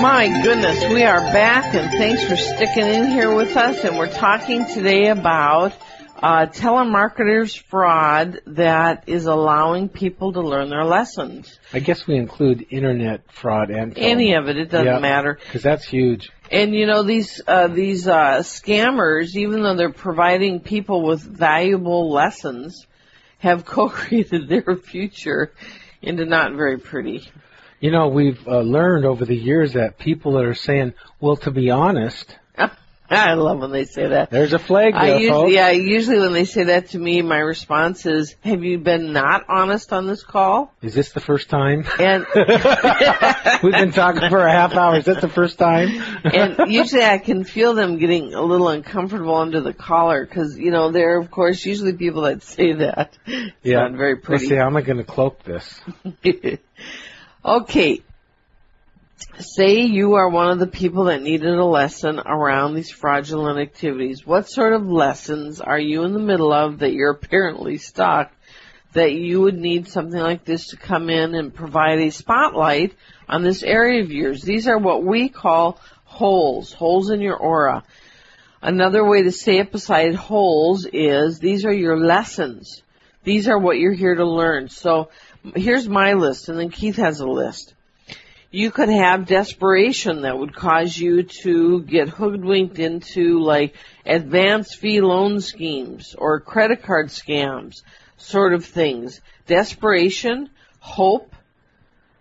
My goodness, we are back and thanks for sticking in here with us and we're talking today about uh, telemarketers fraud that is allowing people to learn their lessons. I guess we include internet fraud and tele- Any of it, it doesn't Yeah. matter. because that's huge. And you know these uh, these uh, scammers, even though they're providing people with valuable lessons, have co-created their future into not very pretty. You know, we've uh, learned over the years that people that are saying, "Well, to be honest," I love when they say that. there's a flag I usually, folks. yeah, usually when they say that to me, my response is, "Have you been not honest on this call?" Is this the first time? And We've been talking for a half hour. Is that the first time? and usually I can feel them getting a little uncomfortable under the collar because you know they're of course usually people that say that. It's yeah, not very Let's pretty. see. How am I going to cloak this? Okay. Say you are one of the people that needed a lesson around these fraudulent activities. What sort of lessons are you in the middle of that you're apparently stuck that you would need something like this to come in and provide a spotlight on this area of yours? These are what we call holes, holes in your aura. Another way to say it beside holes is these are your lessons. These are what you're here to learn. So here's my list, and then Keith has a list. You could have desperation that would cause you to get hoodwinked into like advance fee loan schemes or credit card scams, sort of things. Desperation, hope,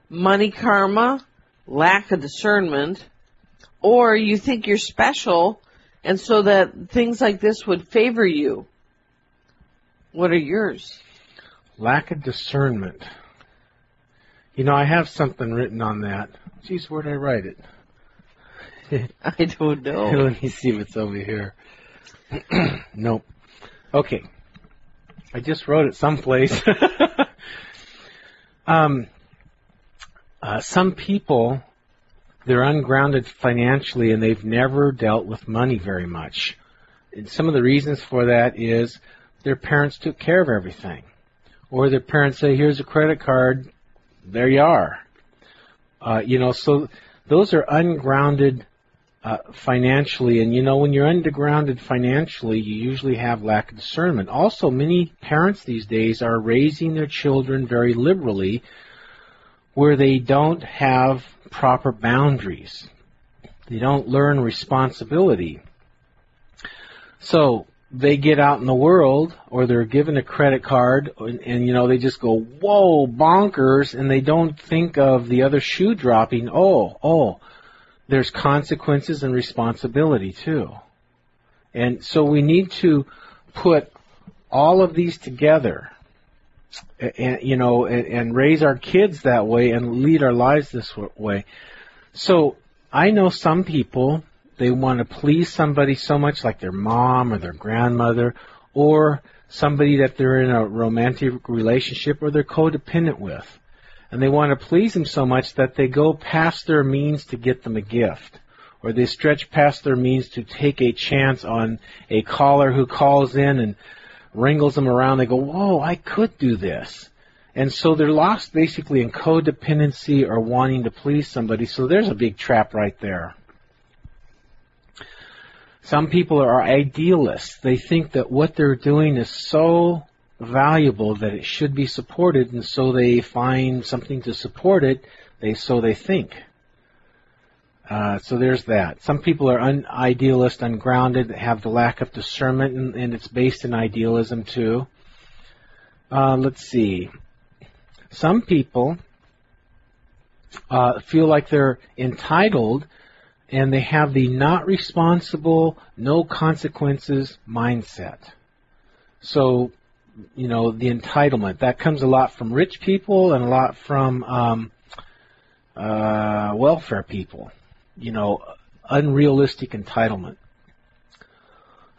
money karma, lack of discernment, or you think you're special and so that things like this would favor you. What are yours? Lack of discernment. You know, I have something written on that. Geez, where'd I write it? I don't know. Let me see if it's over here. nope. Okay. I just wrote it someplace. um, uh, some people, they're ungrounded financially and they've never dealt with money very much. And some of the reasons for that is their parents took care of everything. Or their parents say, here's a credit card, there you are. Uh, you know, so those are ungrounded uh, financially, and you know when you're undergrounded financially, you usually have lack of discernment. Also, many parents these days are raising their children very liberally, where they don't have proper boundaries. They don't learn responsibility. So they get out in the world, or they're given a credit card, and, and you know they just go whoa bonkers, and they don't think of the other shoe dropping. Oh, oh there's consequences and responsibility too. And so we need to put all of these together and, you know, and, and raise our kids that way and lead our lives this way. So I know some people, they want to please somebody so much like their mom or their grandmother or somebody that they're in a romantic relationship or they're codependent with and they want to please them so much that they go past their means to get them a gift. Or they stretch past their means to take a chance on a caller who calls in and wrangles them around. They go, whoa, I could do this. And so they're lost basically in codependency or wanting to please somebody. So there's a big trap right there. Some people are idealists. They think that what they're doing is so valuable that it should be supported, and so they find something to support it. They so they think. Uh, so there's that. Some people are un- idealist, ungrounded, have the lack of discernment, and, and it's based in idealism too. Uh, let's see. Some people uh, feel like they're entitled, and they have the not responsible, no consequences mindset. So you know, the entitlement. That comes a lot from rich people and a lot from um, uh, welfare people. You know, unrealistic entitlement.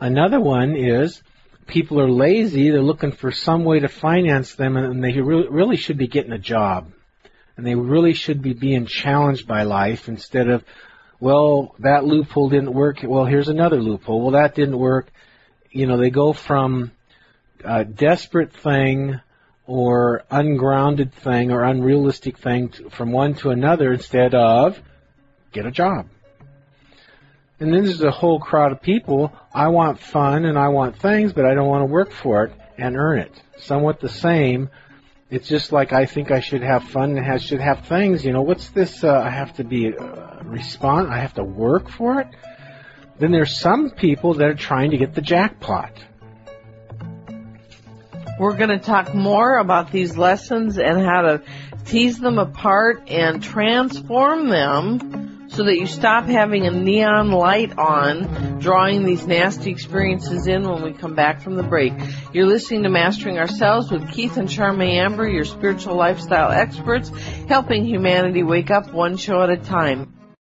Another one is people are lazy. They're looking for some way to finance them, and they really, really should be getting a job. And they really should be being challenged by life instead of, well, that loophole didn't work. Well, here's another loophole. Well, that didn't work. You know, they go from a desperate thing or ungrounded thing or unrealistic thing to, from one to another instead of get a job. And then there's a whole crowd of people. I want fun and I want things, but I don't want to work for it and earn it. Somewhat the same. It's just like I think I should have fun and have, should have things. You know, what's this? Uh, I have to be uh, respond. I have to work for it. Then there's some people that are trying to get the jackpot. We're going to talk more about these lessons and how to tease them apart and transform them so that you stop having a neon light on, drawing these nasty experiences in when we come back from the break. You're listening to Mastering Ourselves with Keith and Charmaine Amber, your spiritual lifestyle experts, helping humanity wake up one show at a time.